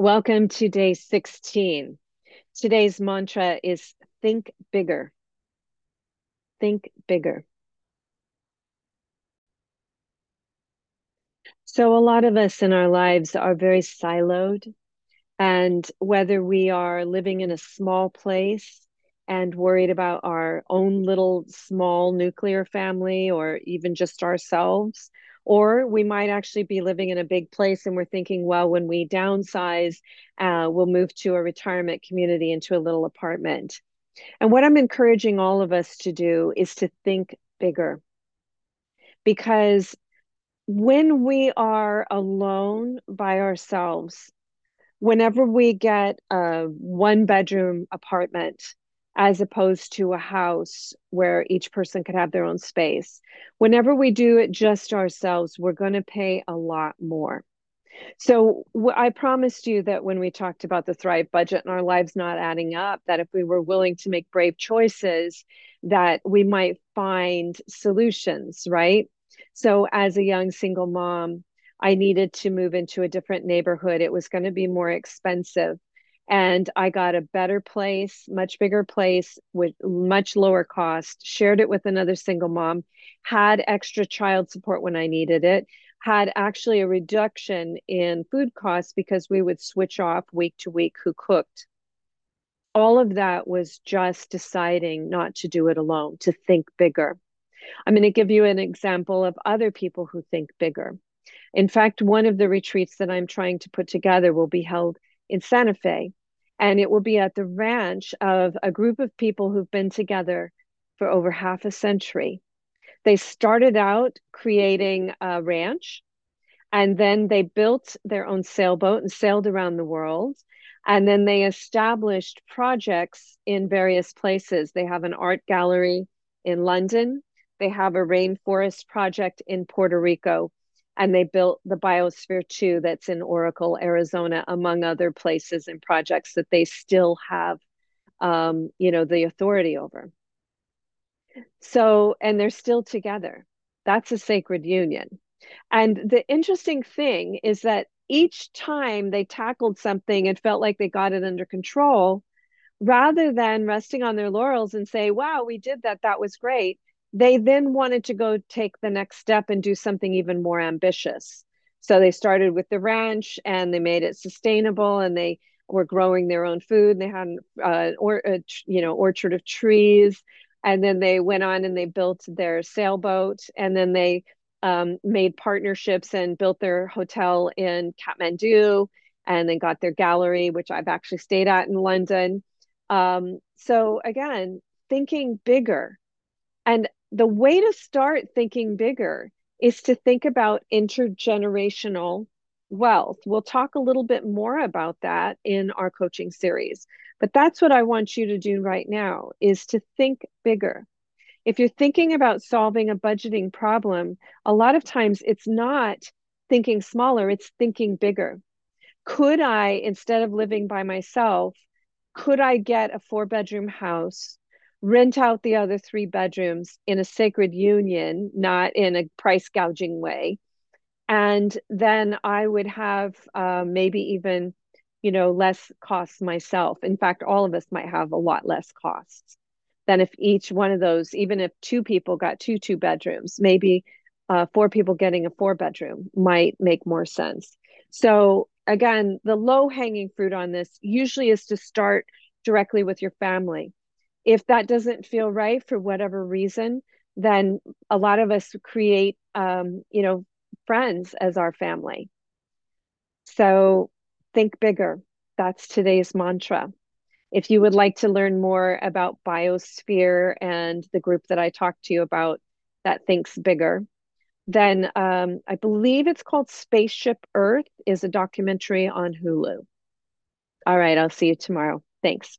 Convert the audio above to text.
Welcome to day 16. Today's mantra is think bigger. Think bigger. So, a lot of us in our lives are very siloed. And whether we are living in a small place and worried about our own little small nuclear family or even just ourselves, or we might actually be living in a big place and we're thinking, well, when we downsize, uh, we'll move to a retirement community into a little apartment. And what I'm encouraging all of us to do is to think bigger. Because when we are alone by ourselves, whenever we get a one bedroom apartment, as opposed to a house where each person could have their own space. Whenever we do it just ourselves, we're going to pay a lot more. So I promised you that when we talked about the Thrive budget and our lives not adding up, that if we were willing to make brave choices, that we might find solutions, right? So as a young single mom, I needed to move into a different neighborhood. It was going to be more expensive and I got a better place, much bigger place with much lower cost, shared it with another single mom, had extra child support when I needed it, had actually a reduction in food costs because we would switch off week to week who cooked. All of that was just deciding not to do it alone, to think bigger. I'm going to give you an example of other people who think bigger. In fact, one of the retreats that I'm trying to put together will be held in Santa Fe and it will be at the ranch of a group of people who've been together for over half a century. They started out creating a ranch and then they built their own sailboat and sailed around the world. And then they established projects in various places. They have an art gallery in London, they have a rainforest project in Puerto Rico, and they built the biosphere 2 that's in oracle arizona among other places and projects that they still have um, you know the authority over. So and they're still together. That's a sacred union. And the interesting thing is that each time they tackled something and felt like they got it under control rather than resting on their laurels and say wow we did that. That was great they then wanted to go take the next step and do something even more ambitious. So they started with the ranch and they made it sustainable and they were growing their own food. They had uh, or a, you know orchard of trees, and then they went on and they built their sailboat, and then they um, made partnerships and built their hotel in Kathmandu, and then got their gallery, which I've actually stayed at in London. Um, so again, thinking bigger, and the way to start thinking bigger is to think about intergenerational wealth. We'll talk a little bit more about that in our coaching series. But that's what I want you to do right now is to think bigger. If you're thinking about solving a budgeting problem, a lot of times it's not thinking smaller, it's thinking bigger. Could I instead of living by myself, could I get a four bedroom house rent out the other three bedrooms in a sacred union, not in a price gouging way. And then I would have uh, maybe even, you know, less costs myself. In fact, all of us might have a lot less costs than if each one of those, even if two people got two two bedrooms, maybe uh, four people getting a four bedroom might make more sense. So again, the low hanging fruit on this usually is to start directly with your family if that doesn't feel right for whatever reason, then a lot of us create, um, you know, friends as our family. So think bigger. That's today's mantra. If you would like to learn more about Biosphere and the group that I talked to you about that thinks bigger, then um, I believe it's called Spaceship Earth is a documentary on Hulu. All right, I'll see you tomorrow. Thanks.